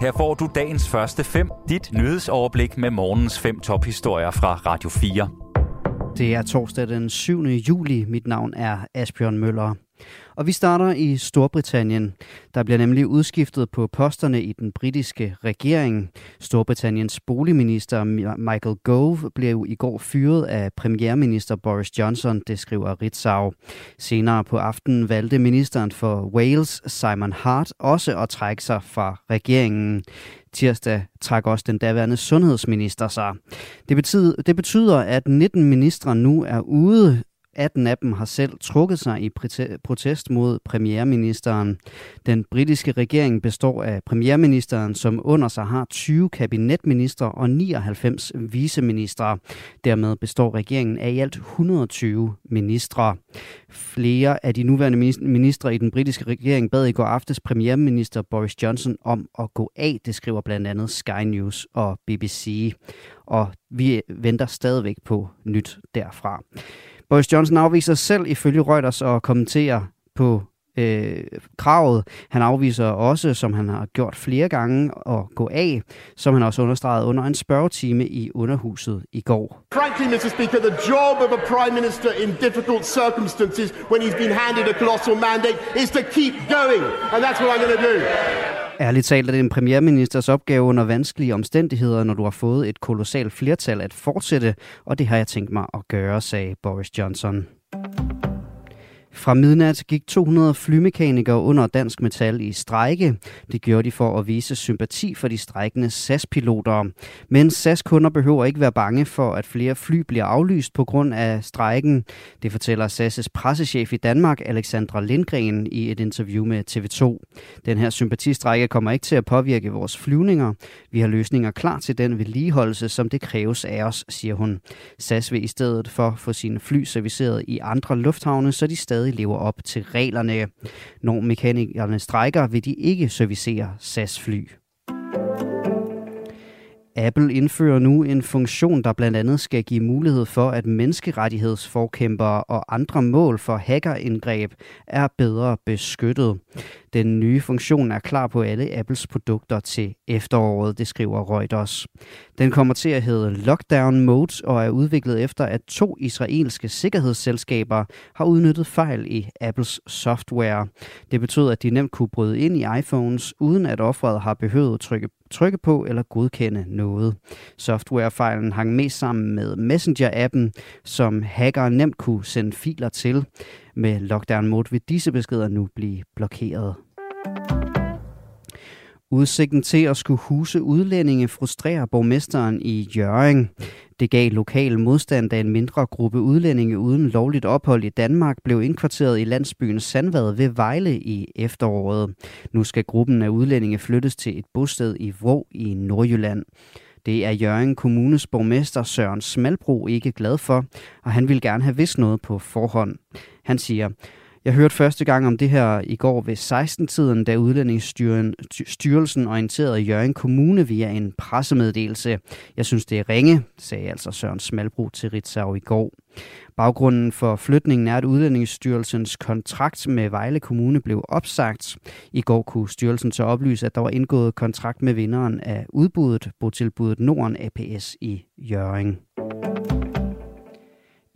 Her får du dagens første fem, dit nyhedsoverblik med morgens fem tophistorier fra Radio 4. Det er torsdag den 7. juli. Mit navn er Asbjørn Møller. Og vi starter i Storbritannien. Der bliver nemlig udskiftet på posterne i den britiske regering. Storbritanniens boligminister Michael Gove blev i går fyret af premierminister Boris Johnson, det skriver Ritzau. Senere på aftenen valgte ministeren for Wales, Simon Hart, også at trække sig fra regeringen. Tirsdag trak også den daværende sundhedsminister sig. Det betyder, det betyder, at 19 ministre nu er ude 18 af dem har selv trukket sig i protest mod premierministeren. Den britiske regering består af premierministeren, som under sig har 20 kabinetministre og 99 viceministre. Dermed består regeringen af i alt 120 ministre. Flere af de nuværende ministre i den britiske regering bad i går aftes premierminister Boris Johnson om at gå af, det skriver blandt andet Sky News og BBC. Og vi venter stadigvæk på nyt derfra. Boris Johnson afviser selv ifølge Reuters at kommentere på øh, kravet. Han afviser også, som han har gjort flere gange, at gå af, som han også understregede under en spørgetime i underhuset i går. Frankly, Mr. Speaker, the job of a prime minister in difficult circumstances when he's been handed a colossal mandate is to keep going, and that's what I'm going to do. Ærligt talt er det en premierministers opgave under vanskelige omstændigheder, når du har fået et kolossalt flertal at fortsætte, og det har jeg tænkt mig at gøre, sagde Boris Johnson. Fra midnat gik 200 flymekanikere under Dansk Metal i strejke. Det gjorde de for at vise sympati for de strejkende SAS-piloter. Men SAS-kunder behøver ikke være bange for, at flere fly bliver aflyst på grund af strejken. Det fortæller SAS' pressechef i Danmark, Alexandra Lindgren, i et interview med TV2. Den her sympatistrække kommer ikke til at påvirke vores flyvninger. Vi har løsninger klar til den vedligeholdelse, som det kræves af os, siger hun. SAS vil i stedet for få sine fly serviceret i andre lufthavne, så de stadig stadig lever op til reglerne. Når mekanikerne strejker, vil de ikke servicere SAS-fly. Apple indfører nu en funktion, der blandt andet skal give mulighed for, at menneskerettighedsforkæmpere og andre mål for hackerindgreb er bedre beskyttet. Den nye funktion er klar på alle Apples produkter til efteråret, det skriver Reuters. Den kommer til at hedde Lockdown Mode og er udviklet efter, at to israelske sikkerhedsselskaber har udnyttet fejl i Apples software. Det betød, at de nemt kunne bryde ind i iPhones, uden at offeret har behøvet at trykke trykke på eller godkende noget. Softwarefejlen hang mest sammen med Messenger-appen, som hacker nemt kunne sende filer til. Med lockdown mode vil disse beskeder nu blive blokeret. Udsigten til at skulle huse udlændinge frustrerer borgmesteren i Jøring. Det gav lokal modstand, da en mindre gruppe udlændinge uden lovligt ophold i Danmark blev indkvarteret i landsbyen Sandvad ved Vejle i efteråret. Nu skal gruppen af udlændinge flyttes til et bosted i Vrå i Nordjylland. Det er Jørgen Kommunes borgmester Søren Smalbro ikke glad for, og han vil gerne have vidst noget på forhånd. Han siger, jeg hørte første gang om det her i går ved 16-tiden, da Udlændingsstyrelsen orienterede Jørgen Kommune via en pressemeddelelse. Jeg synes, det er ringe, sagde altså Søren Smalbro til Ritzau i går. Baggrunden for flytningen er, at Udlændingsstyrelsens kontrakt med Vejle Kommune blev opsagt. I går kunne styrelsen så oplyse, at der var indgået kontrakt med vinderen af udbuddet, botilbuddet Norden APS i Jørgen.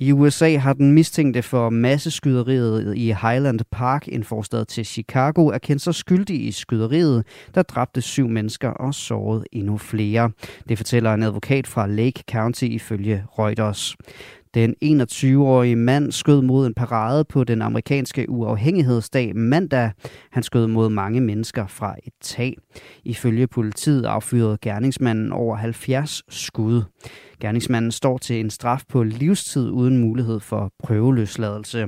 I USA har den mistænkte for masseskyderiet i Highland Park, en forstad til Chicago, erkendt sig skyldig i skyderiet, der dræbte syv mennesker og sårede endnu flere. Det fortæller en advokat fra Lake County ifølge Reuters. Den 21-årige mand skød mod en parade på den amerikanske uafhængighedsdag mandag. Han skød mod mange mennesker fra et tag. Ifølge politiet affyrede gerningsmanden over 70 skud. Gerningsmanden står til en straf på livstid uden mulighed for prøveløsladelse.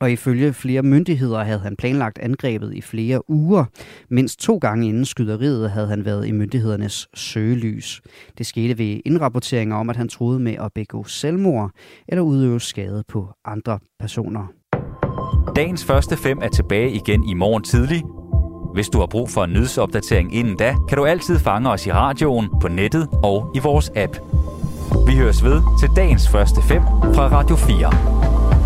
Og ifølge flere myndigheder havde han planlagt angrebet i flere uger. Mindst to gange inden skyderiet havde han været i myndighedernes søgelys. Det skete ved indrapporteringer om, at han troede med at begå selvmord eller udøve skade på andre personer. Dagens første fem er tilbage igen i morgen tidlig. Hvis du har brug for en nyhedsopdatering inden da, kan du altid fange os i radioen, på nettet og i vores app. Vi høres ved til dagens første fem fra Radio 4.